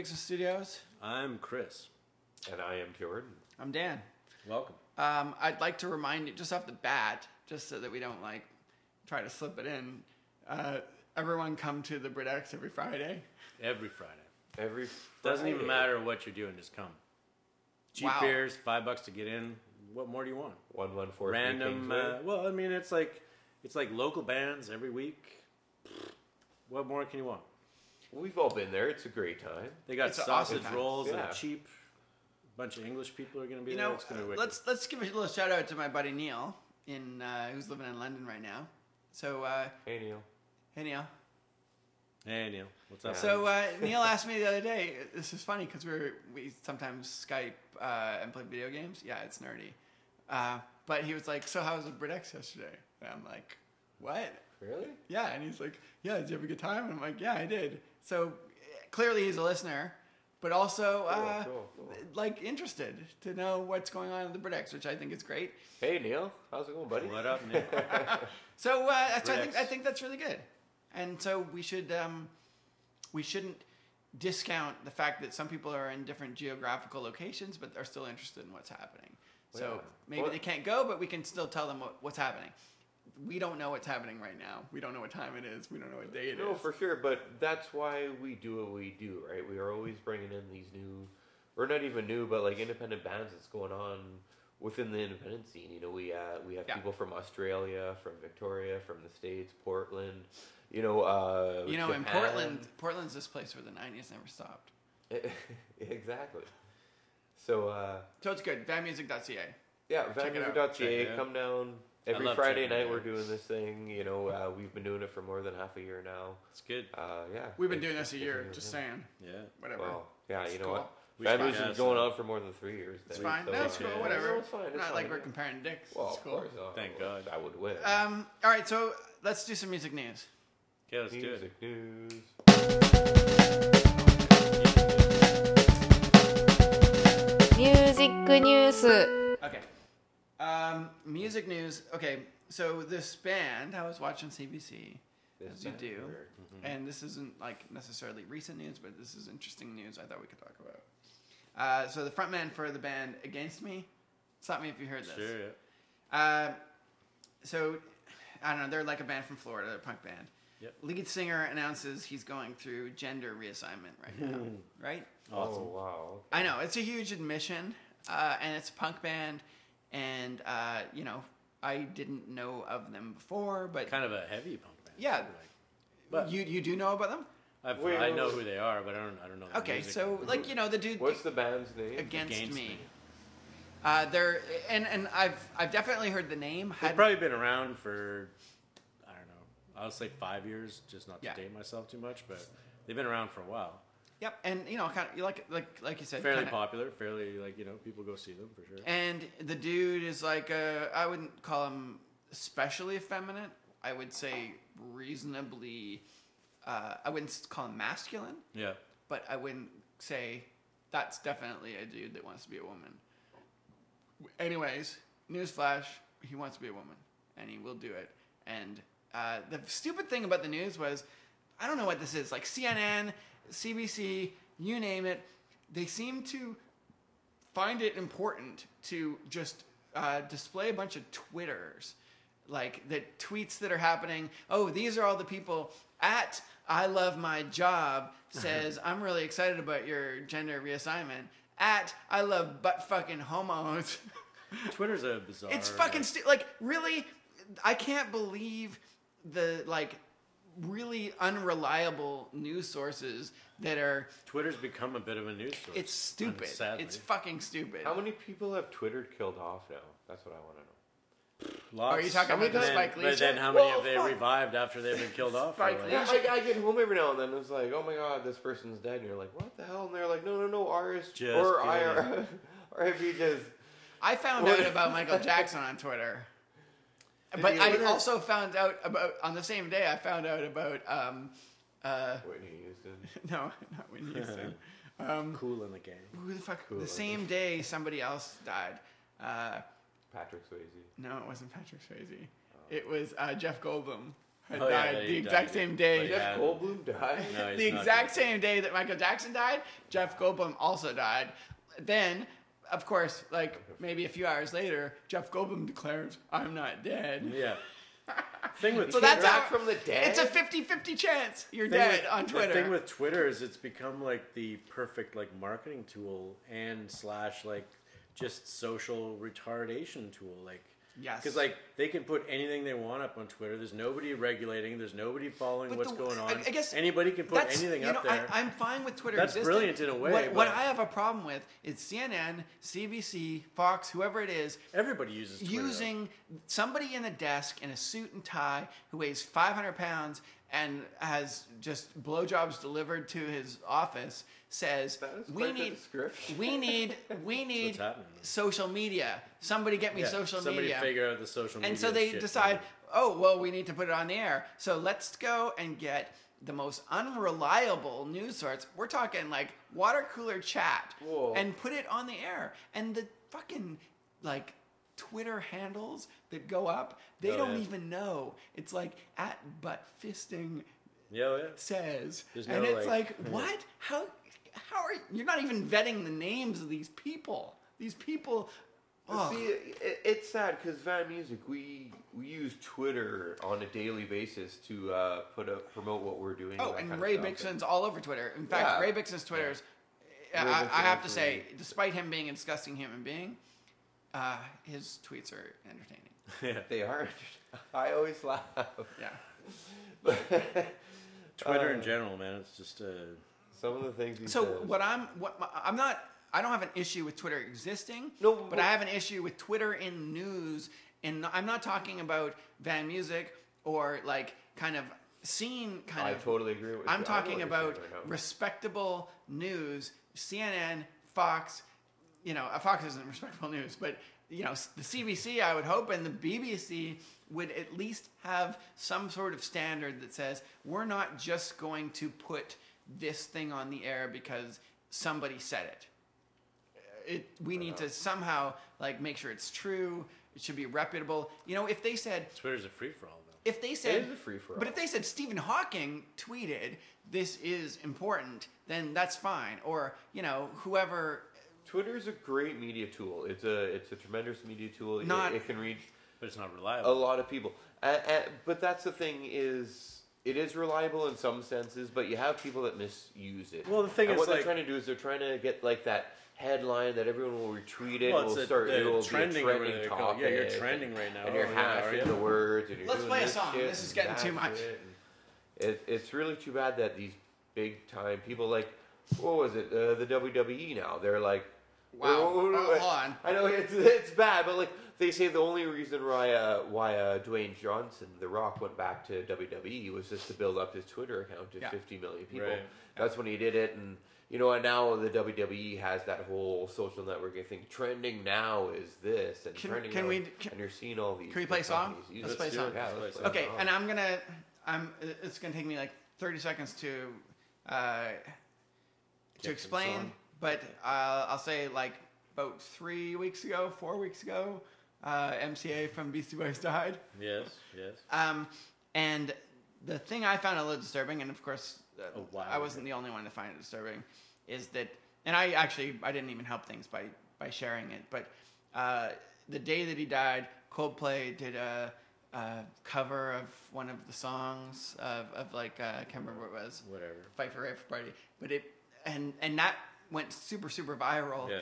Ray Bixen Studios. I'm Chris. And I am Jordan. I'm Dan. Welcome. Um, I'd like to remind you, just off the bat, just so that we don't like try to slip it in. Uh, everyone come to the BritX every Friday. Every Friday. Every Doesn't even matter what you're doing, just come. Cheap Wow. beers, five bucks to get in. What more do you want? One one four Random. Uh, well, I mean, it's like it's like local bands every week. What more can you want? We've all been there. It's a great time. They got It's an awesome sausage time. rolls that Yeah. are cheap. A bunch of English people are going to be You there. know, it's going to be uh, let's let's give a little shout out to my buddy Neil, in uh, who's living in London right now. So, uh, Hey Neil. hey Neil. Hey Neil, what's up? So uh, Neil asked me the other day. This is funny because we're we sometimes Skype uh, and play video games. Yeah, it's nerdy. Uh, but he was like, "So how was the BritX yesterday?" And I'm like, "What?" Really? Yeah, and he's like, "Yeah, did you have a good time?" And I'm like, "Yeah, I did." So clearly he's a listener, but also uh, cool, cool. like interested to know what's going on in the BritX, which I think is great. Hey Neil, how's it going, buddy? what up, Neil? So uh, that's, I think I think that's really good, and so we should um, we shouldn't discount the fact that some people are in different geographical locations, but are still interested in what's happening. So Yeah. maybe Well- they can't go, but we can still tell them what, what's happening. We don't know what's happening right now. We don't know what time it is. We don't know what day it is. No, for sure, but that's why we do what we do, right? We are always bringing in these new, or not even new, but like independent bands that's going on within the independent scene. You know, we uh, we have Yeah. people from Australia, from Victoria, from the states, Portland. You know, uh, you know, in Portland, Portland's this place where the '90s never stopped. exactly. So uh, So it's good. Vanmusic.ca. yeah, Check it out. vanmusic.ca, Check it out. come down. Every love Friday checking night, we're doing this thing. You know, uh, we've been doing it for more than half a year now. it's good. Uh, yeah, We've been thanks doing this a year. Just it. saying. Yeah. Whatever. Well, yeah, It's you know cool. what? We should Fan music's podcast going on for more than three years. It's then, fine. so, no, it's uh, cool. yeah. Whatever. No, it's fine. It's Not like fine. we're comparing dicks. Well, it's of cool. course. uh, Thank God. I would win. Um, all right, so let's do some music news. Okay, let's do Music it. news. ミュ Um, music news. Okay, so this band, I was watching CBC, This as you band do, or- and this isn't like necessarily recent news, but this is interesting news I thought we could talk about. Uh, so the frontman for the band Against Me, stop me if you heard this. Sure. Yeah. Uh, so, I don't know. They're like a band from Florida, they're a punk band. Yep. Lead singer announces he's going through gender reassignment right now. right? Awesome. Oh wow. I know it's a huge admission, uh, and it's a punk band, and uh, you know I didn't know of them before, but Kind of a heavy punk band. Yeah. Like, but you you do know about them. I've, Wait, I know wait. who they are, but I don't. I don't know. The Okay, music. so like you know the dude What's the band's name? against, Against me. Me. Uh, they're and and I've I've definitely heard the name. They've probably been around for, I don't know. I'll say five years, just not to Yeah. date myself too much, but they've been around for a while. Yep, and you know kind of like like like you said, Fairly kinda- popular, fairly like you know people go see them for sure. And the dude is like uh, I wouldn't call him especially effeminate. I would say reasonably. Uh, I wouldn't call him masculine, Yeah, but I wouldn't say that's definitely a dude that wants to be a woman. Anyways, newsflash: he wants to be a woman, and he will do it. And uh, the stupid thing about the news was, I don't know what this is. Like CNN, CBC, you name it, they seem to find it important to just uh, display a bunch of Twitters, like the tweets that are happening. Oh, these are all the people at I love my job says I'm really excited about your gender reassignment. At I love butt fucking homos. Twitter's a bizarre. it's fucking stu- like really. I can't believe the like really unreliable news sources that are. Twitter's become a bit of a news source. It's stupid. sadly. It's fucking stupid. How many people have Twitter killed off now? That's what I want to know. Lots. Are you talking How many about the times- Spike But Lee then how many Well, have they fuck. revived after they've been killed off? Spike Lee. Yeah, I, I get home every now and then. It's like, oh my god, this person's dead. And you're like, what the hell? And they're like, no, no, no, ours Just or kidding. IR, or if you just I found out about Michael Jackson on Twitter. Did But? I Twitter? also found out about on the same day I found out about um uh Whitney Houston. no not Whitney Houston. Um Cool in the game. who the fuck Cool. the same day somebody else died. Uh Patrick Swayze. no, it wasn't Patrick Swayze. It was uh, Jeff Goldblum. had Oh, yeah, died that the exact died. same day. But Jeff Yeah. Goldblum died. No, he's the exact same day that Michael Jackson died, Jeff Goldblum also died. Then, of course, like maybe a few hours later, Jeff Goldblum declares, "I'm not dead." Yeah. Thing with So Came that's how from the dead. It's a 50-50 chance you're dead with- on Twitter. The thing with Twitter is it's become like the perfect like marketing tool and slash like just social retardation tool. Like Yes. because like they can put anything they want up on Twitter. There's nobody regulating. There's nobody following But what's the- going on. I guess anybody can put anything you up know, there. I, I'm fine with Twitter. That's existing. brilliant in a way, What, what I have a problem with is CNN, CBC, Fox, whoever it is, Everybody uses Twitter. using somebody in the desk in a suit and tie who weighs 500 pounds and has just blowjobs delivered to his office says we need we need we need social media somebody get me Yeah, social somebody media figure out the social media. and so they decide, oh, well, we need to put it on the air. So let's go and get the most unreliable news source. We're talking like water cooler chat Whoa. and put it on the air. And the fucking like Twitter handles that go up, they Oh, don't yeah. even know. It's like at butt fisting Yeah, yeah. says. There's and no, it's like- like, what? How how are you're not even vetting the names of these people. These people oh. See, it, it's sad because Van Music, we we use Twitter on a daily basis to uh, put up promote what we're doing. Oh, and Ray. Bixon's all over Twitter. In fact, Yeah. Ray Bixon's Twitter's. I, I have to say, despite him being a disgusting human being, uh, his tweets are entertaining. yeah. They are. I always laugh. Yeah. Twitter in Uh, general, man. It's just uh, Some of the things he So says. what I'm what my, I'm not I don't have an issue with Twitter existing. No, but but- I have an issue with Twitter in news, and I'm not talking about Van Music or like kind of scene kind I of. I totally agree with you. I I'm know talking about right respectable news, CNN, Fox. You know, uh, Fox isn't respectable news, but you know, the CBC, I would hope, and the BBC would at least have some sort of standard that says we're not just going to put this thing on the air because somebody said it. It we need to somehow like make sure it's true. It should be reputable. You know, if they said Twitter's a free for all though. if they said is a free-for-all. but if they said Stephen Hawking tweeted this is important, then that's fine. Or you know whoever. Twitter is a great media tool. It's a it's a tremendous media tool. It- Not- it, can reach But it's not reliable. a lot of people. Uh, uh, but that's the thing is it is reliable in some senses, but you have people that misuse it. Well, the thing and is, what like- they're trying to do is they're trying to get like that headline that everyone will retweet it. Well, will it's a- start. the It will trending be or a trending whatever call topic. Yeah, you're trending right now. and you're Oh, yeah, you? the words. And you're Let's play a song. This is getting too much. shit, It, it's really too bad that these big time people like what was it uh, the WWE now they're like Wow. Hold on. I know it's it's bad, but like they say the only reason why uh, why uh, Dwayne Johnson, The Rock, went back to WWE was just to build up his Twitter account to Yeah. 50 million people. Right. That's when he did it, and you know, and now the WWE has that whole social networking thing. Trending now is this, and Can- trending can now, we- can- and you're seeing all these. Can we play a song? companies use Let's play a song. Yeah, Let's let's play play Okay, song. and I'm gonna. I'm. It's gonna take me like 30 seconds to uh, to explain, but uh, I'll say like about three weeks ago, four weeks ago, uh, MCA from Beastie Boys died. Yes, yes. Um, and the thing I found a little disturbing, and of course, uh, Oh, wow. I wasn't the only one to find it disturbing, is that, and I actually I didn't even help things by by sharing it, but uh, the day that he died, Coldplay did a, a cover of one of the songs of, of like uh, I can't remember what it was, Whatever. Fight for Everybody, but it and and that went super super viral Yeah.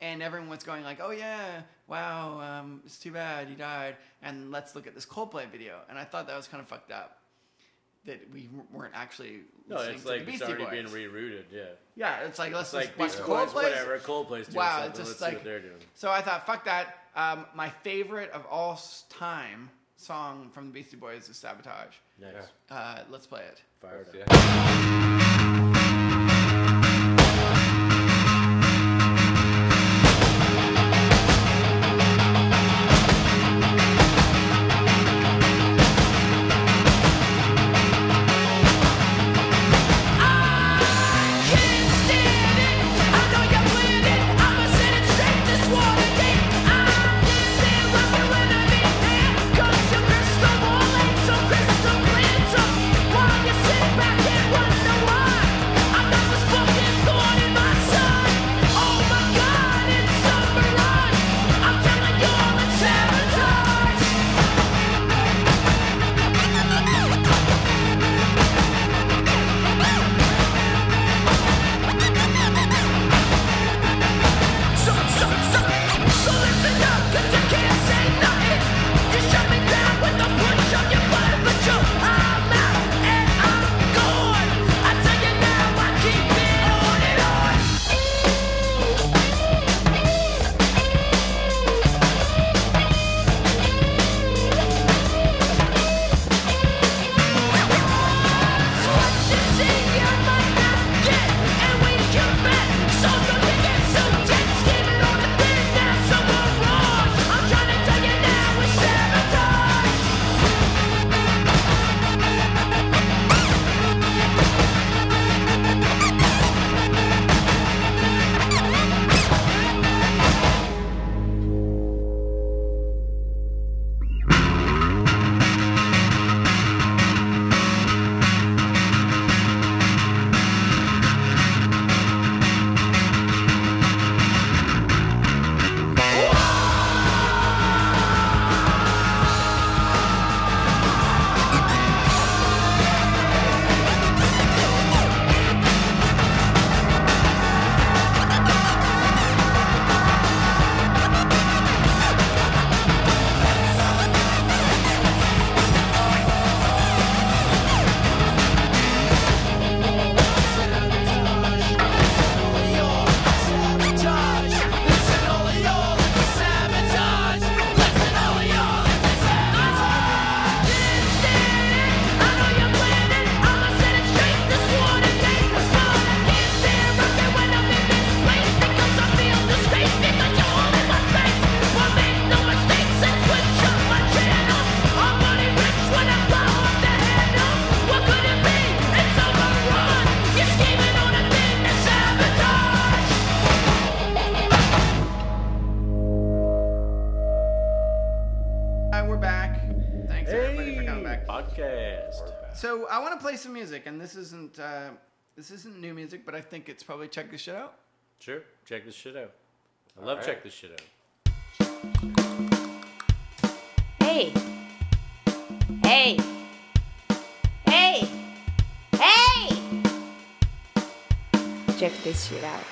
and everyone was going like, "Oh yeah, wow, um, it's too bad he died," and let's look at this Coldplay video. And I thought that was kind of fucked up that we weren't actually No, listening it's to like the it's already being rerouted. Yeah. yeah, it's like let's It's like watch Beastie Boys, Coldplay. whatever. Coldplay's doing Wow, something. it's just Let's see like- what they're doing. So I thought, fuck that. Um, my favorite of all time song from the Beastie Boys is "Sabotage." Nice. Uh, let's play it. Fired up. Yeah. This isn't new music, but I think it's probably check this shit out. Sure. Check this shit out. I love Alright. check this shit out. Hey. Hey. Hey. Hey. Check this shit out.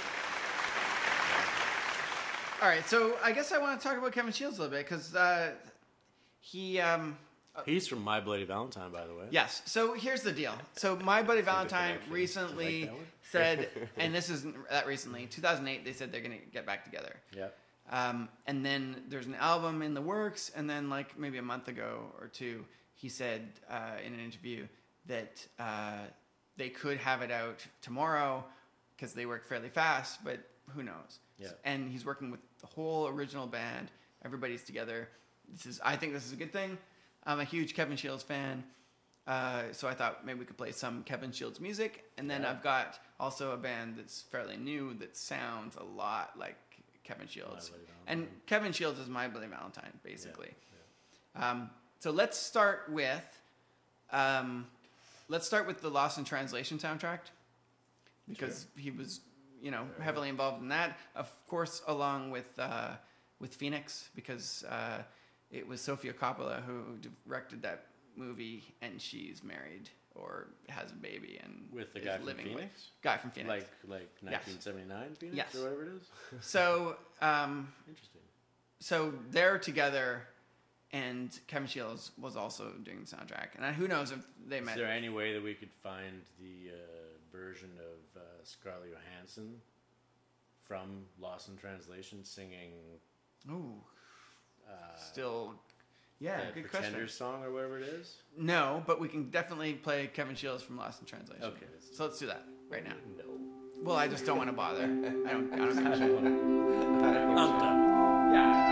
All right, so I guess I want to talk about Kevin Shields a little bit because uh, he. Um, He's from My Bloody Valentine, by the way. Yes. So here's the deal. So my Bloody Valentine recently one? said, and this isn't that recently, 2008, they said they're gonna get back together. Yep. Um, and then there's an album in the works, and then like maybe a month ago or two, he said uh, in an interview that uh, they could have it out tomorrow because they work fairly fast, but who knows? Yeah. And he's working with the whole original band. Everybody's together. This is, I think, this is a good thing. I'm a huge Kevin Shields fan. Uh, so I thought maybe we could play some Kevin Shields music, and then Yeah. I've got also a band that's fairly new that sounds a lot like Kevin Shields, and Kevin Shields is my Bloody Valentine, basically. Um, so let's start with, um, let's start with the Lost in Translation soundtrack, because he was, you know, heavily involved in that. Of course, along with uh, with Phoenix, because uh, it was Sofia Coppola who directed that movie, and she's married or has a baby and With the is guy from living Phoenix? with guy from Phoenix. Like like Yes. 1979 Phoenix Yes. or whatever it is. so, um, Interesting. so they're together, and Kevin Shields was also doing the soundtrack, and who knows if they met? Is there any way that we could find the uh, version of uh, Scarlett Johansson from Lost in Translation singing Ooh, uh, still, yeah, good Pretenders question. song or whatever it is? No, but we can definitely play Kevin Shields from Lost in Translation. Okay, so let's do that right now. No. Well, I just don't want to bother. I don't. I don't a shit. I'm done. Good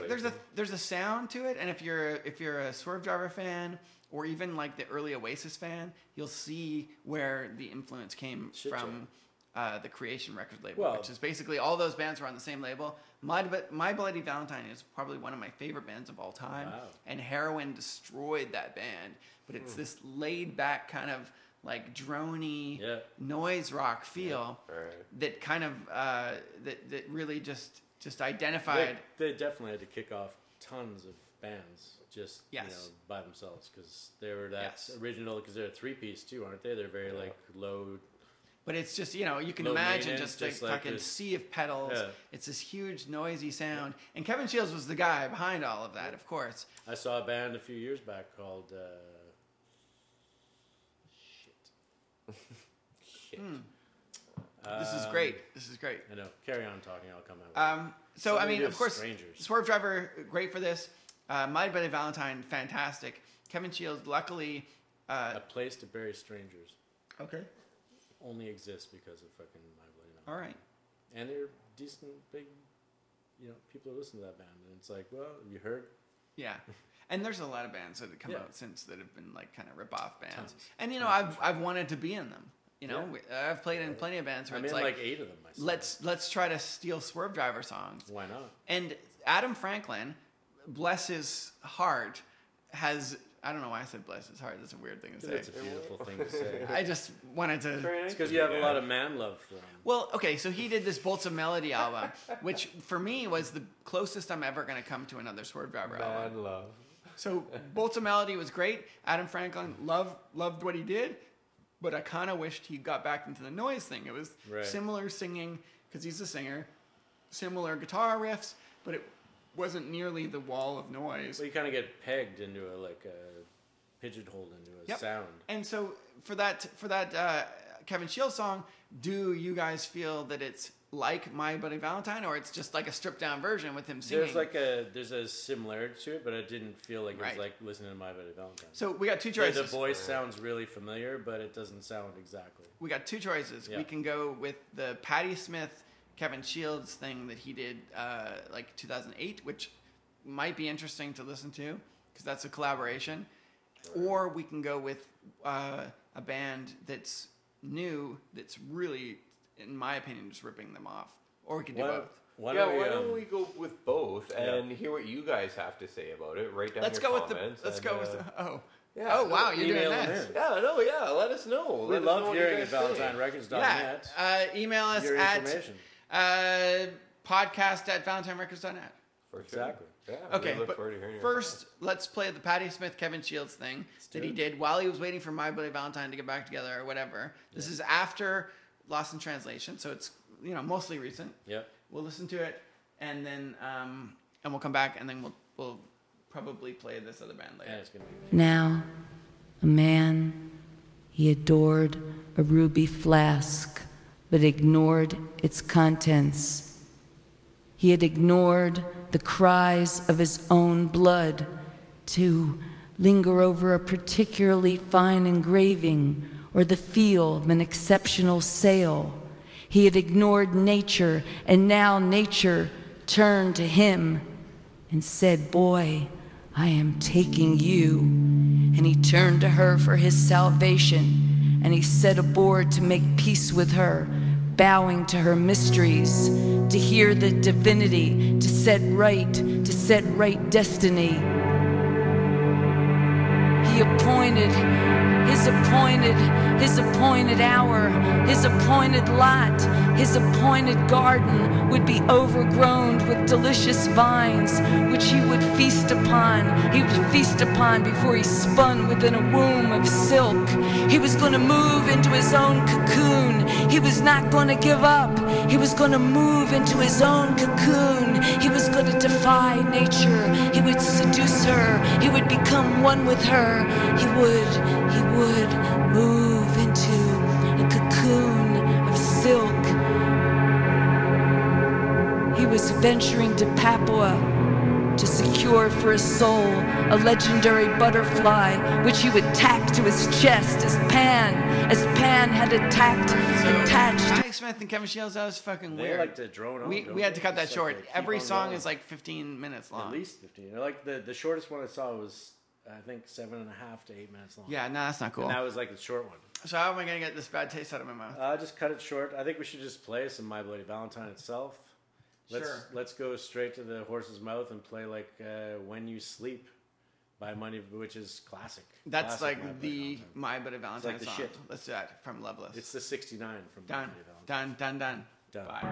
like there's a there's a sound to it, and if you're if you're a Swervedriver fan or even like the early Oasis fan, you'll see where the influence came Shit from uh, the Creation Records label, Well- which is basically all those bands were on the same label. My My Bloody Valentine is probably one of my favorite bands of all time, Wow. and Heroin destroyed that band. But it's this laid back kind of like drony Yeah. noise rock feel Alright. that kind of uh, that that really just just identified. They, they definitely had to kick off tons of bands just you know by themselves because they were that Yes. original because they're a three piece too, aren't they? They're very like low. But it's just you know you can imagine just a just like fucking this- sea of pedals. Yeah. It's this huge noisy sound, and Kevin Shields was the guy behind all of that, of course. I saw a band a few years back called. Uh, shit. Shit. This is Um, great. This is great. I know. Carry on talking. I'll come out. Um, so I mean, of course, strangers. Swervedriver, great for this. Uh, My Bloody Valentine, fantastic. Kevin Shields, luckily, uh, a place to bury strangers okay, only exists because of fucking my bloody all Valentine. right. And they're decent, big. You know, people who listen to that band, and it's like, well, you heard. Yeah. And there's a lot of bands that have come Yeah. out since that have been like kind of rip off bands. Tons. And you know, I've I've wanted to be in them. You know, Yeah. I've played in plenty of bands where I'm it's in like, like, eight of them myself. let's let's try to steal Swervedriver songs. Why not? And Adam Franklin, bless his heart, has I don't know why I said bless his heart. That's a weird thing to say. It's a beautiful thing to say. I just wanted to. It's because you have a lot of man love for them. Well, okay, so he did this Bolts of Melody album, which for me was the closest I'm ever going to come to another Swervedriver album. Man love. So Bolts of Melody was great. Adam Franklin loved loved what he did, but I kind of wished he got back into the noise thing. It was Right. similar singing because he's a singer, similar guitar riffs, but it wasn't nearly the wall of noise. Well, you kind of get pegged into a like a pigeonholed into a Yep. sound. And so for that for that uh, Kevin Shields song, do you guys feel that it's like My Bloody Valentine, or it's just like a stripped down version with him singing? There's like a there's a similarity to it, but I didn't feel like it Right. was like listening to My Bloody Valentine. so we got two The- choices. the voice sounds really familiar, but it doesn't sound exactly. we got two choices. Yeah. We can go with the Patti Smith, Kevin Shields thing that he did uh, like 2008, which might be interesting to listen to because that's a collaboration. Or we can go with uh, a band that's new, that's really, in my opinion, just ripping them off. Or we can do Why, both. why yeah, don't we? why don't um, we go with both Yeah. and hear what you guys have to say about it? Write down Let's your go with the. comments. Let's and, go with uh, the. Oh. yeah, oh wow, you're doing email them that. in. Yeah, no, yeah. Let us know. We Let us know love what you hearing guys at think. ValentineRecords.net. Yeah. Uh, email us Your at information. uh, podcast at valentinerecords.net. For sure. Exactly. Yeah. Okay, look but forward to hearing your first, let's play the Patti Smith, Kevin Shields thing do that he it. did while he was waiting for My Bloody Valentine to get back together or whatever. This is after Lost in Translation, so it's you know mostly recent. Yeah. We'll listen to it, and then um, and we'll come back, and then we'll we'll probably play this other band later. And it's gonna be Now, a man, he adored a ruby flask, but ignored its contents. He had ignored the cries of his own blood to linger over a particularly fine engraving or the feel of an exceptional sail. He had ignored nature, and now nature turned to him and said, Boy, I am taking you. And he turned to her for his salvation, and he set aboard to make peace with her, bowing to her mysteries, to hear the divinity, to set right, to set right destiny. He appointed his appointed, his appointed hour, his appointed lot, his appointed garden would be overgrown with delicious vines, which he would feast upon. He would feast upon before he spun within a womb of silk. He was going to move into his own cocoon. He was not going to give up. He was to move into his own cocoon. He was to defy nature. He would seduce her. He would become one with her. He would, he would move into a cocoon of silk. He was venturing to Papua to secure for his soul a legendary butterfly which he would tack to his chest as Pan, as Pan had attacked and attached Patti Smith and Kevin Shields, that was fucking They weird. like to drone on. we, we had to cut that Just short. like to keep Every song going. is like 15 minutes long. at least fifteen. Like the the shortest one I saw was I think seven and a half to eight minutes long. Yeah, no, that's not cool. And that was like the short one. So how am I gonna get this bad taste out of my mouth? Uh, just cut it short. I think we should just play some My Bloody Valentine itself. Let's Sure. let's go straight to the horse's mouth and play like uh, "When You Sleep" by Money, which is classic. That's Classic like Bloody the. My Bloody Valentine the song. shit. Let's do that from Loveless. It's the '69 from done, My done, done, done. Done. Bye.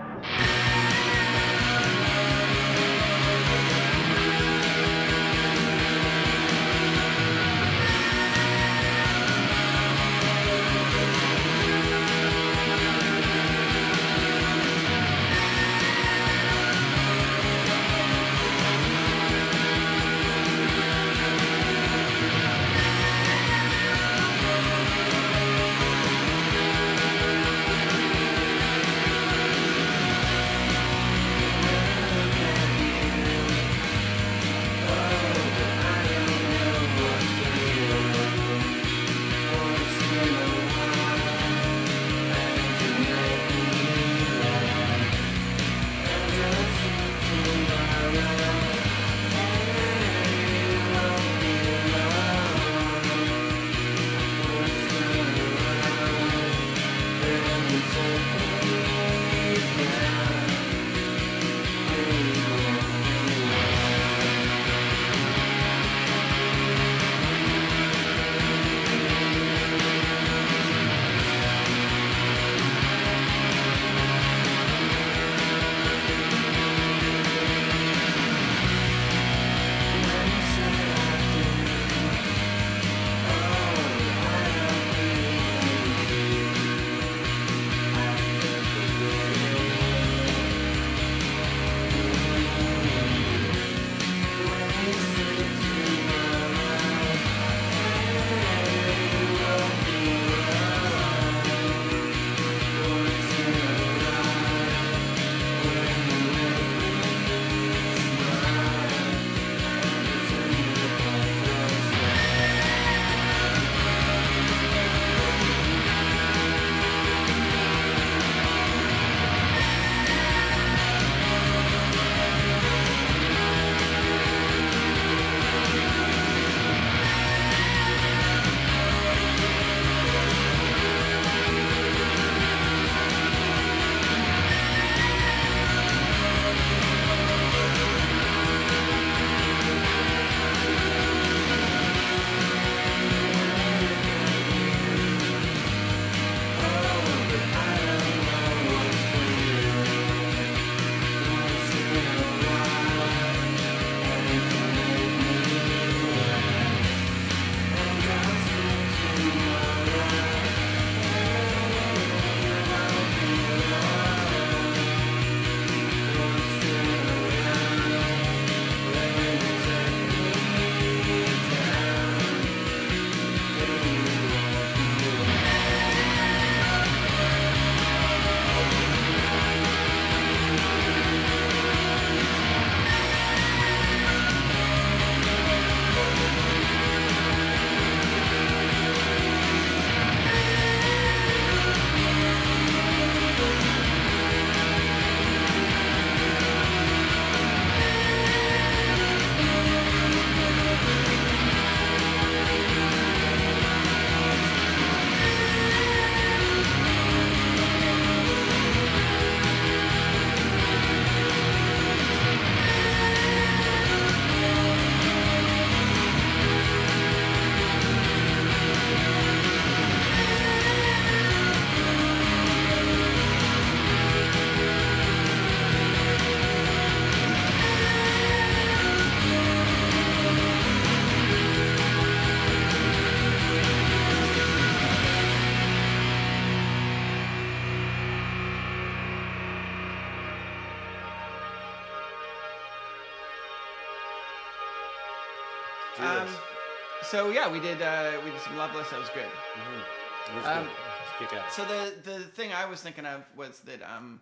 So yeah, we did uh, we did some Loveless. That was good. It was um, good. Kick ass. So the the thing I was thinking of was that um,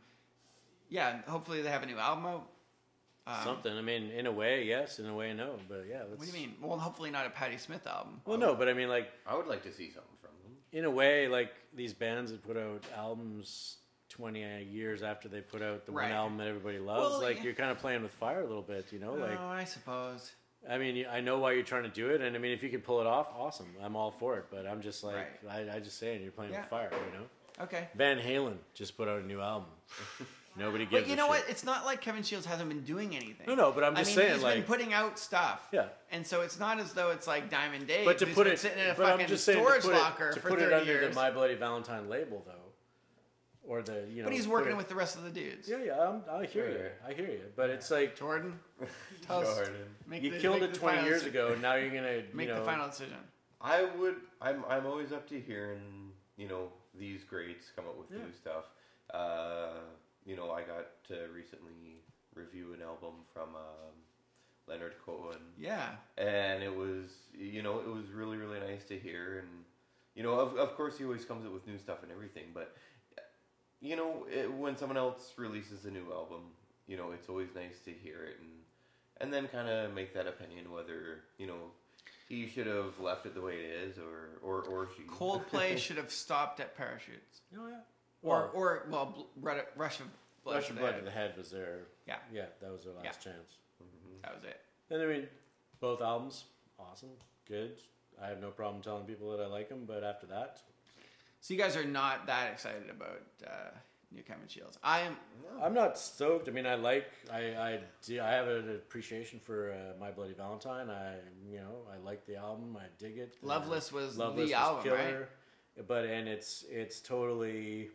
yeah, hopefully they have a new album out. Um, Something. I mean, in a way, yes. In a way, no. But yeah. Let's, What do you mean? Well, hopefully not a Patti Smith album. Well, no, but I mean, like, I would like to see something from them. in a way, like these bands that put out albums 20 years after they put out the Right. one album that everybody loves, Well, like yeah. you're kind of playing with fire a little bit, you know? Like, oh, I suppose. I mean, I know why you're trying to do it, and I mean, if you can pull it off, awesome. I'm all for it. But I'm just like, I, I just saying, you're playing Yeah. with fire, you know? Okay. Van Halen just put out a new album. Nobody gives. But you know shit. what? It's not like Kevin Shields hasn't been doing anything. No, no, but I'm I just mean, saying, he's like, been putting out stuff. Yeah. And so it's not as though it's like Diamond Dave. but to put it, sitting in a fucking just saying, to storage it- locker to for put it under years. the My Bloody Valentine label, though. Or the you know. but he's working with the rest of the dudes. Yeah, yeah, I'm, I hear you. I hear you. But it's like Jordan, tell. Jordan. Make you the- killed make it the 20 final years deci- ago. Now you're gonna Make you know, the final decision. I would. I'm. I'm always up to hearing. You know, these greats come up with Yeah. new stuff. Uh, you know, I got to recently review an album from um, Leonard Cohen, Yeah. and it was. You know, it was really really nice to hear, and you know, of of course, he always comes up with new stuff and everything, but. You know, it, when someone else releases a new album, you know, it's always nice to hear it and and then kind of make that opinion whether you know he should have left it the way it is or or or she. Coldplay should have stopped at parachutes. Oh yeah. Or Well, or well, bl- rush of blood. Rush to of the Blood Head. to the Head was their Yeah, yeah, that was their last chance. Mm-hmm. that was it. And I mean, both albums, awesome, good. I have no problem telling people that I like them, but after that, So you guys are not that excited about uh, New Kevin Shields. I am. I'm not stoked. I mean, I like, I, I, do, I have an appreciation for uh, My Bloody Valentine. I, you know, I like the album. I dig it. Loveless was Loveless the was album, right? But and it's it's totally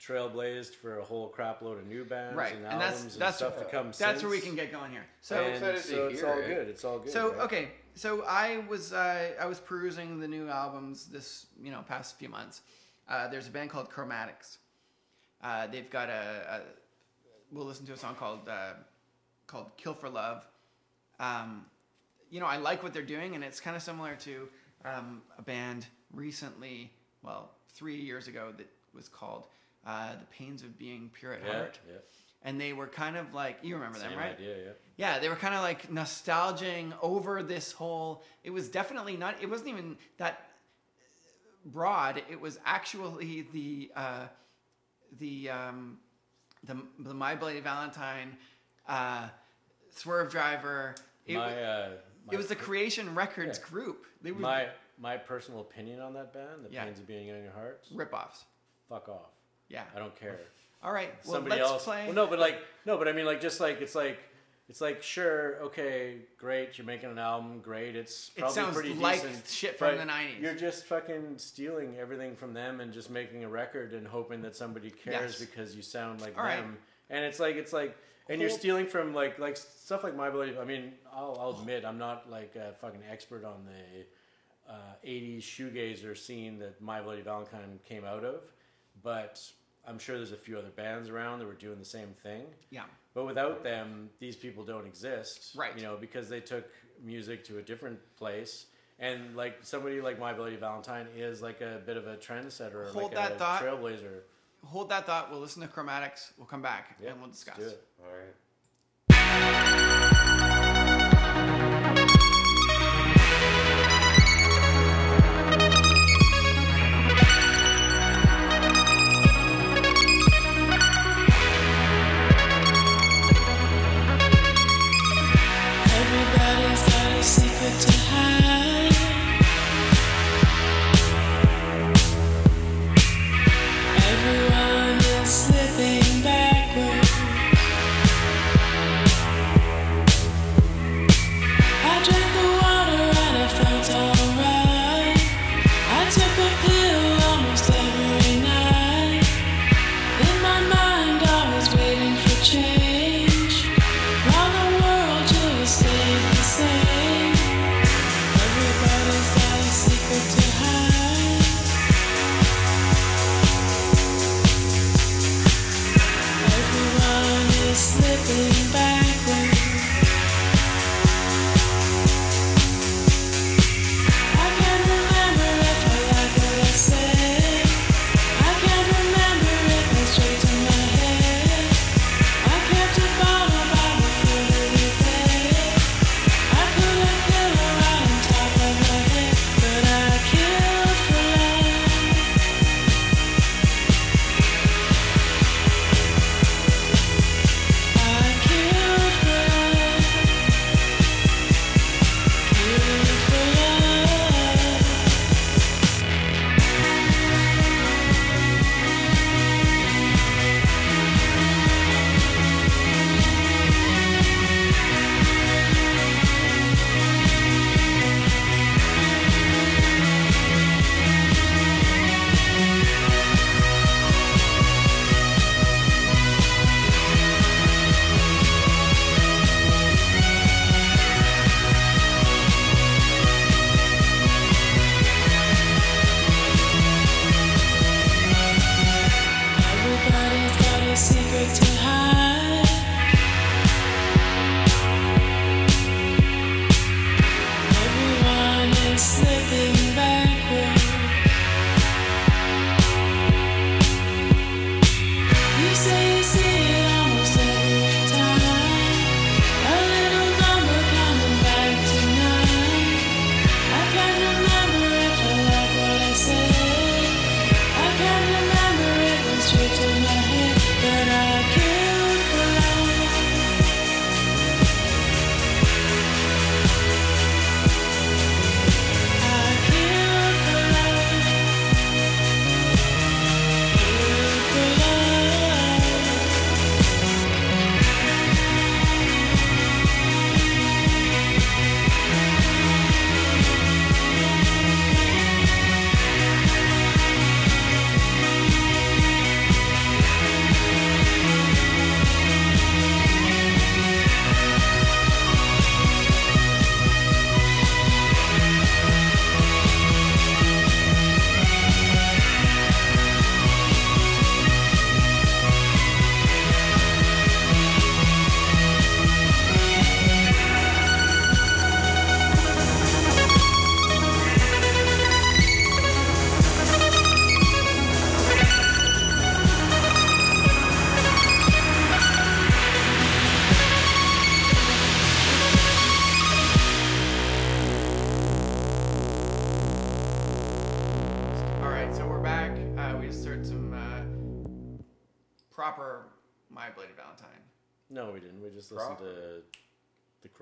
trailblazed for a whole crap load of new bands Right, and, and that's- albums and that's- stuff to come. That's where we can get going here. So I'm And excited to so it's hear all it. good. It's all good. So right? okay, so I was uh, I was perusing the new albums this you know past few months. Uh, there's a band called Chromatics. Uh, they've got a, a we'll listen to a song called uh, called Kill for Love. Um, you know I like what they're doing, and it's kind of similar to um, a band recently, well three years ago that was called uh, The Pains of Being Pure at yeah, Heart, yeah. and they were kind of like you remember them Same right? idea, yeah. Yeah, they were kind of like nostalging over this whole. It was definitely not. It wasn't even that broad. It was actually the uh, the um, the the My Bloody Valentine, uh, Swervedriver. It, my, uh, my, it was the Creation Records Yeah. group. They were my my personal opinion on that band, The Yeah. Pains of Being Young at Heart. ripoffs. Fuck off. Yeah. I don't care. All right. Well, Somebody let's else. play. Well, no, but like no, but I mean like just like it's like it's like sure, okay, great, you're making an album, great. It's It probably sounds pretty like decent, shit from the 90s. You're just fucking stealing everything from them and just making a record and hoping that somebody cares Yes. because you sound like All right. them. And it's like it's like and you're stealing from like like stuff like my bloody. I mean, I'll, I'll admit I'm not like a fucking expert on the uh, 80s shoegazer scene that My Bloody Valentine came out of, but I'm sure there's a few other bands around that were doing the same thing. Yeah. But without them, these people don't exist. Right. You know, because they took music to a different place. And like somebody like My Bloody Valentine is like a bit of a trendsetter, Hold like that a thought. trailblazer. Hold that thought. We'll listen to Chromatics. We'll come back Yeah, and we'll let's discuss. do it. All right.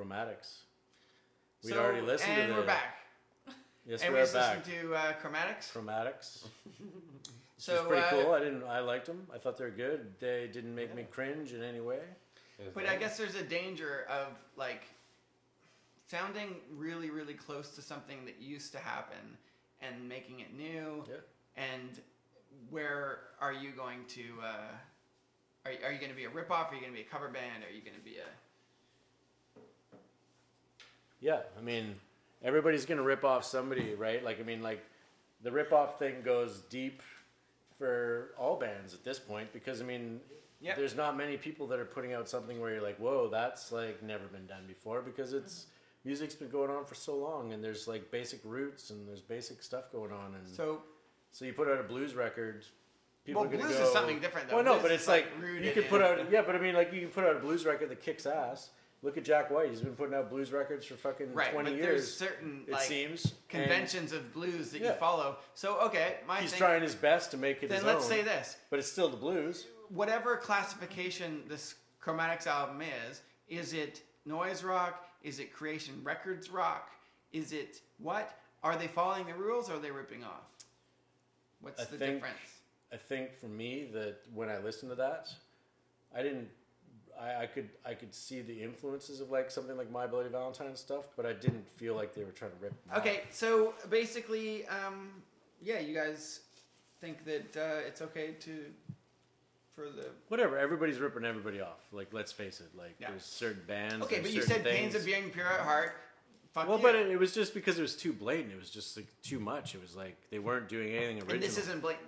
Chromatics. We'd So- already listened and to the. we're back. Yes, and we we're just back. listened to uh, Chromatics. Chromatics. So it's pretty uh, cool. I didn't. I liked them. I thought they were good. They didn't make me cringe in any way. It was But I guess there's a danger of like sounding really, really close to something that used to happen and making it new. Yeah. And where are you going to? Uh, are, are you going to be a ripoff? Are you going to be a cover band? Are you going to be a Yeah, I mean, everybody's gonna rip off somebody, right? Like, I mean, like, the rip off thing goes deep for all bands at this point because I mean, Yep. there's not many people that are putting out something where you're like, whoa, that's like never been done before because it's music's been going on for so long and there's like basic roots and there's basic stuff going on and so, so? you put out a blues record. People Well, are blues go, is something different, though. Well, no, Blues but it's like, like, you could put out yeah, but I mean like you can put out a blues record that kicks ass. Look at Jack White; he's been putting out blues records for fucking Right, twenty but years there's certain it like seems. and conventions of blues that you follow. So okay, my He's thing, trying his best to make it Then let's own, say this: but it's still the blues. whatever classification this Chromatics album is, is it noise rock? Is it Creation Records rock? Is it what? Are they following the rules or are they ripping off? What's I the think- difference? I think for me that when I listened to that, I didn't. I, I could I could see the influences of like something like My Bloody Valentine stuff, but I didn't feel like they were trying to rip. Okay, so basically, um, yeah, you guys think that uh, it's okay to for the Whatever. Everybody's ripping everybody off. Like let's face it. Like Yeah. there's certain bands. okay, there's but you certain said pains things. of being pure at heart. Fuck Well, you. but it, it was just because it was too blatant. It was just like too much. It was like they weren't doing anything original. and this isn't blatant.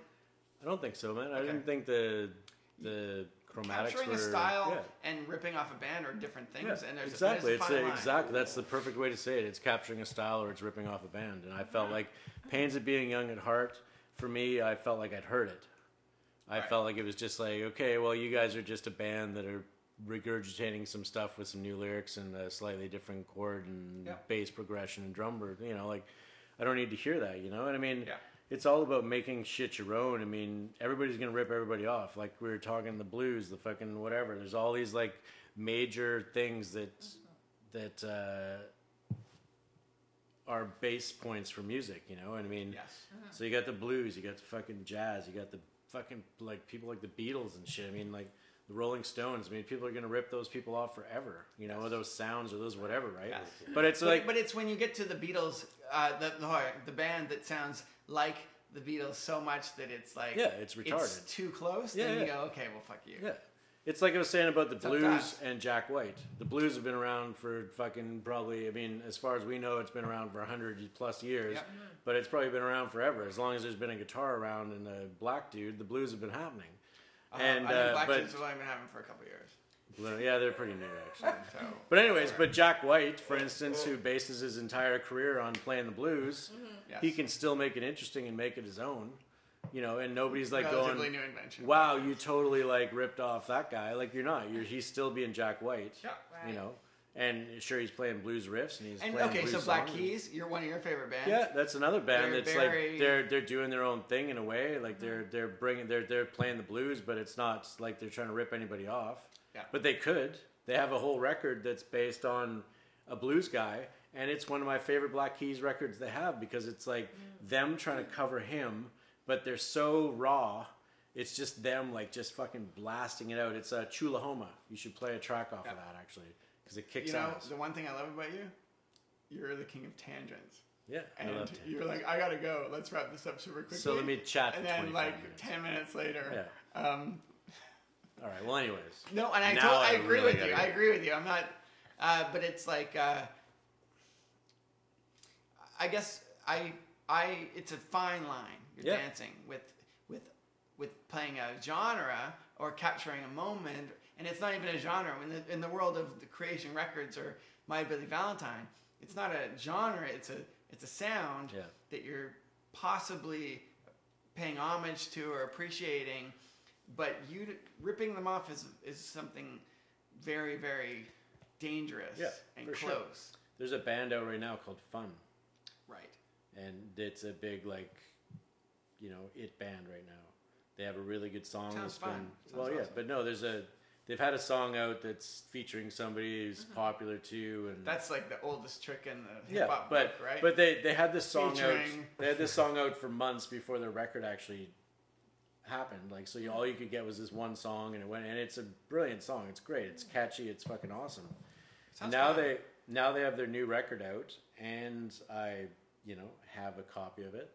I don't think so, man. I Okay. didn't think the the chromatics Capturing were a style yeah. and ripping off a band are different things, Yeah, and there's exactly. there's a it's a, exactly that's the perfect way to say it. It's capturing a style or it's ripping off a band. And I mm-hmm. felt like Pains of Being Young at Heart. For me, I felt like I'd heard it. I Right. felt like it was just like, okay, well, you guys are just a band that are regurgitating some stuff with some new lyrics and a slightly different chord and Yeah. bass progression and drum. You know, like I don't need to hear that. You know, and I mean, Yeah. It's all about making shit your own. I mean, everybody's gonna rip everybody off. Like we were talking the blues, the fucking whatever. There's all these like major things that that uh, are base points for music. You know, and I mean, Yes. so you got the blues, you got the fucking jazz, you got the fucking like people like the Beatles and shit. I mean, like the Rolling Stones. I mean, people are gonna rip those people off forever. You know, or those sounds or those whatever, right? Yes. But it's But, like, but it's when you get to the Beatles, uh, the, the the band that sounds like the Beatles so much that it's like Yeah, it's retarded. too close. Yeah, then you yeah. go, okay, well, fuck you. Yeah. It's like I was saying about the blues and Jack White. The blues have been around for fucking probably, I mean, as far as we know, it's been around for 100 plus years. Yep. But it's probably been around forever. As long as there's been a guitar around and a black dude, the blues have been happening. Uh, and, I think uh, Black but, Suits have only been having for a couple years. Blue- yeah, they're pretty new actually. So But anyways, but Jack White, for instance, who bases his entire career on playing the blues, mm-hmm. yes. he can still make it interesting and make it his own. You know, and nobody's like relatively going, new invention. wow, you totally like ripped off that guy. Like you're not. You're he's still being Jack White. Yeah. You know, and sure he's playing blues riffs and he's And playing okay, so blues Black songs. Keys, you're one of your favorite bands. Yeah, that's another band They're that's very- like they're they're doing their own thing in a way. Like mm-hmm. they're they're bringing they're they're playing the blues, but it's not like they're trying to rip anybody off. Yeah. But they could. They have a whole record that's based on a blues guy, and it's one of my favorite Black Keys records they have because it's like them trying to cover him, but they're so raw. It's just them like just fucking blasting it out. It's a uh, Chulahoma. You should play a track off Yeah. of that actually because it kicks You know, ass. the one thing I love about you, you're the king of tangents. Yeah, I And you're like, I gotta go. Let's wrap this up super quickly. So let me chat And then, like minutes. ten minutes later, Yeah. um, All right. Well, anyways. No, and I, tot- I agree really with you. I agree with you. I'm not, uh, but it's like, uh, I guess I, I, it's a fine line. You're dancing with, with, with playing a genre or capturing a moment, and it's not even a genre. In the in the world of the creation records or My Bloody Valentine, it's not a genre. It's a, it's a sound Yeah. that you're possibly paying homage to or appreciating, but you ripping them off is is something very very dangerous Yeah, and for sure. close. There's a band out right now called Fun, Right. and it's a big like, you know it band right now. They have a really good song. Sounds that's been- fun. Sounds well, yeah, but no, there's a they've had a song out that's featuring somebody who's Mm-hmm. popular too, and That's like the oldest trick in the hip hop but book, right? but they they had this song out. They had this song out for months before the record actually happened. Like so, you, all you could get was this one song, and it went. And it's a brilliant song. It's great. It's catchy. It's fucking awesome. Sounds now fun. they now they have their new record out, and I you know have a copy of it,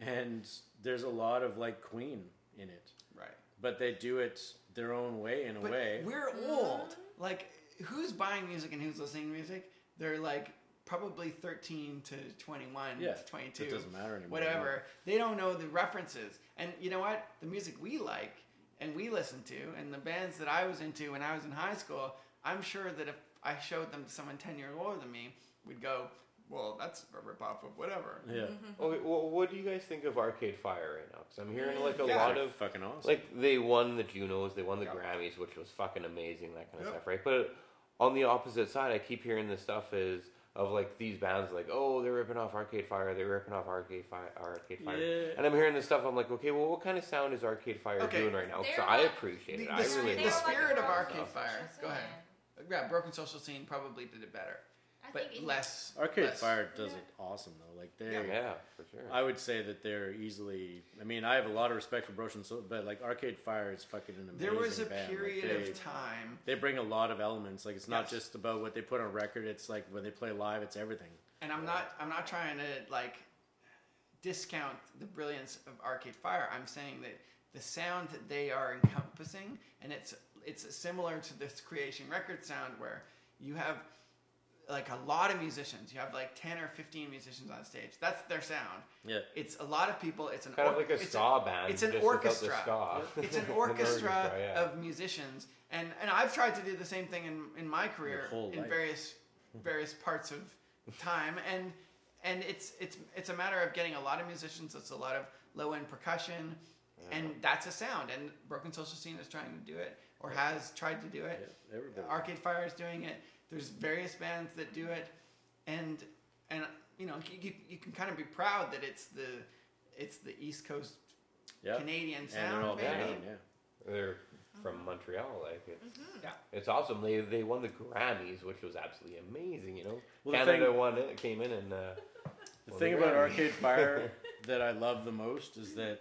and there's a lot of like Queen in it, right. but they do it their own way in a But way. we're old. Like, who's buying music and who's listening to music? They're like probably 13 to 21 Yeah, to 22. it doesn't matter anymore, Whatever. They don't know the references. And you know what? The music we like and we listen to and the bands that I was into when I was in high school, I'm sure that if I showed them to someone 10 years older than me, we'd go, well, that's a ripoff of whatever. yeah, Okay, well, what do you guys think of Arcade Fire right now? Because I'm hearing like a Yeah. lot of fucking awesome. like they won the Junos, they won the Yeah. Grammys, which was fucking amazing, that kind of Yep. stuff, right? But on the opposite side, I keep hearing this stuff is of like these bands like, oh, they're ripping off Arcade Fire, they're ripping off Arcade Fire, Arcade Fire, Yeah. and I'm hearing this stuff. I'm like, okay, well, what kind of sound is Arcade Fire Okay. doing right now? Because I appreciate The, it. the I really the do. They're like spirit of Arcade social Fire. Go ahead. Yeah, Broken Social Scene probably did it better, I but think less. Arcade less- Fire does it awesome though. Like they, Yeah, for sure. I would say that they're easily. I mean, I have a lot of respect for Broken Soul, but like Arcade Fire is fucking an amazing There was a band. Like, period they, of time, They bring a lot of elements. Like it's not Yes. just about what they put on record. It's like when they play live, it's everything. and I'm not. I'm not trying to like discount the brilliance of Arcade Fire. I'm saying that the sound that they are encompassing, and it's it's similar to this Creation Record sound where you have like a lot of musicians. You have like ten or fifteen musicians on stage. That's their sound. Yeah. It's a lot of people. It's an kind of like a it's ska band. It's an just without the orchestra. ska. It's an An orchestra yeah. of musicians, and and I've tried to do the same thing in in my career whole in life. various various parts of time, and and it's it's it's a matter of getting a lot of musicians. It's a lot of low end percussion, and that's a sound. And Broken Social Scene is trying to do it, or has tried to do it. Yeah. Arcade Fire is doing it. There's various bands that do it, and and you know you, you, you can kind of be proud that it's the it's the East Coast Yeah. Canadian and they're sound, all maybe. Canadian, yeah. They're from Montreal, like it's Mm-hmm. Yeah. it's awesome. They they won the Grammys, which was absolutely amazing. You know, Well, the Canada thing- won it, came in and uh, The thing the about Arcade Fire that I love the most is that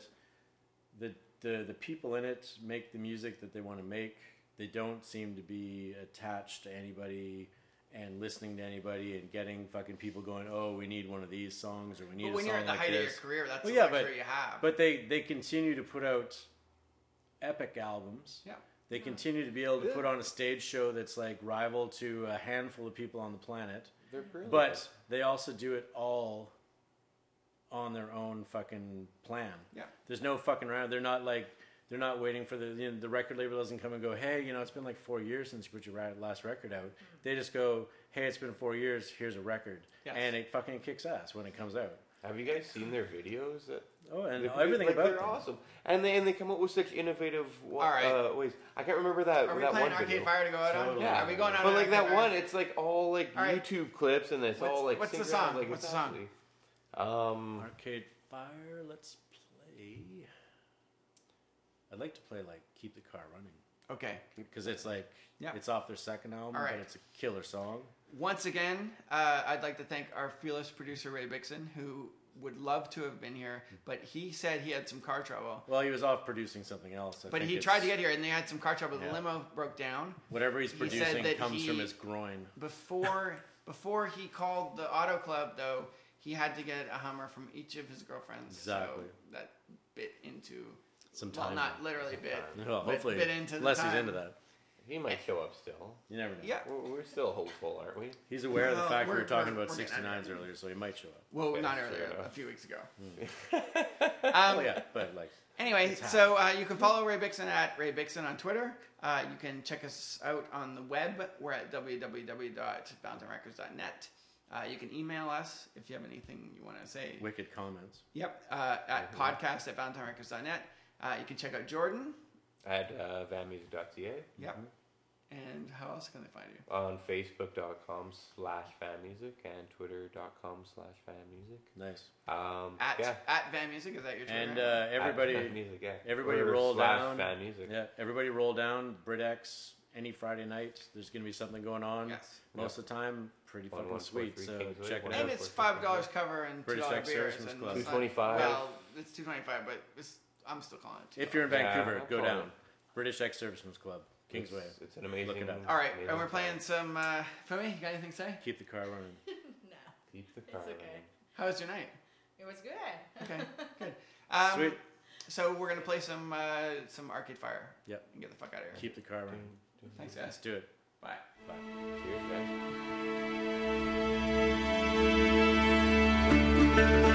the, the the people in it make the music that they want to make. They don't seem to be attached to anybody and listening to anybody and getting fucking people going, oh, we need one of these songs or we need But a when song you're at the like height this. of your career, that's Well, the yeah, but- you have. But they they continue to put out epic albums. yeah, They continue to be able to put on a stage show that's like rival to a handful of people on the planet. they're brilliant. But they also do it all on their own fucking plan. Yeah. There's no fucking around. They're not like they're not waiting for the you know, the record label doesn't come and go, hey, you know, it's been like four years since you put your last record out. They just go, hey, it's been four years. Here's a record, Yes. and it fucking kicks ass when it comes out. have you guys seen their videos? That, Oh, and they- everything like, about they're them. awesome, and they and they come up with such innovative wa- All right. uh, ways. I can't remember that. are we that playing one Arcade video. Fire to go out on? Yeah, are we going out? But on like that one, it's like all like All right. YouTube clips, and it's What's- all like what's the synchronized, song? Like, What's it's the song? Um, Arcade Fire. Let's play. I'd like to play like "Keep the Car Running" Okay. because it's like Yeah. it's off their second album, right. but it's a killer song. Once again, uh, I'd like to thank our fearless producer Ray Bixon, who would love to have been here, but he said he had some car trouble. Well, he was off producing something else. I But he tried to get here, and they had some car trouble. The Yeah. limo broke down. Whatever he's he producing that comes he- from his groin. Before before he called the auto club, though, he had to get a Hummer from each of his girlfriends. Exactly. So that bit into Some well, time. not literally bit. Well, but hopefully, bit into the unless he's into that, he might show up still. you never know. Yeah. We're, we're still hopeful, aren't we? He's aware of the Well, fact we we're- were talking we're- about we're getting 69s earlier, so he might show up. Well, Yeah, not fair earlier, enough. a few weeks ago. Oh um, yeah, but like, Anyway, so uh, you can follow Ray Bixon at Ray Bixon on Twitter. Uh, you can check us out on the web. We're at www.valentinerecords.net. Uh, you can email us if you have anything you want to say. wicked comments. Yep, uh, at podcast at valentinerecords.net. Uh, you can check out Jordan. At uh, vanmusic.ca. Yep. And how else can they find you? On Facebook.com slash fan music and Twitter.com slash fan music. Nice. Um, At yeah. at Van Music is that your Twitter? And handle? uh, At everybody, fan music, yeah. everybody Twitter roll slash down. Fan music. yeah, everybody roll down. BritX any Friday night. There's gonna be something going on. yes. Most of the time, pretty One, fucking one, sweet. So Kingsway, check it out. And it's five dollars cover and two British dollar Tech beers. Services and Club. it's not- $2.25. Well, it's two twenty five, but it's, I'm still calling it. If you're in Yeah, Vancouver, I'll go call down. it. British Ex Servicemen's Club, Kingsway. It's, it's an amazing. it up. All right, amazing and we're time. playing some. Uh, Femi, you got anything to say? Keep the car running. no, Keep the car okay. running. How was your night? it was good. Okay, good. Um, Sweet. So we're gonna play some uh, some Arcade Fire. Yep. And get the fuck out of here. Keep the car running. Thanks, guys. Let's do it. Bye. Bye. Cheers, guys.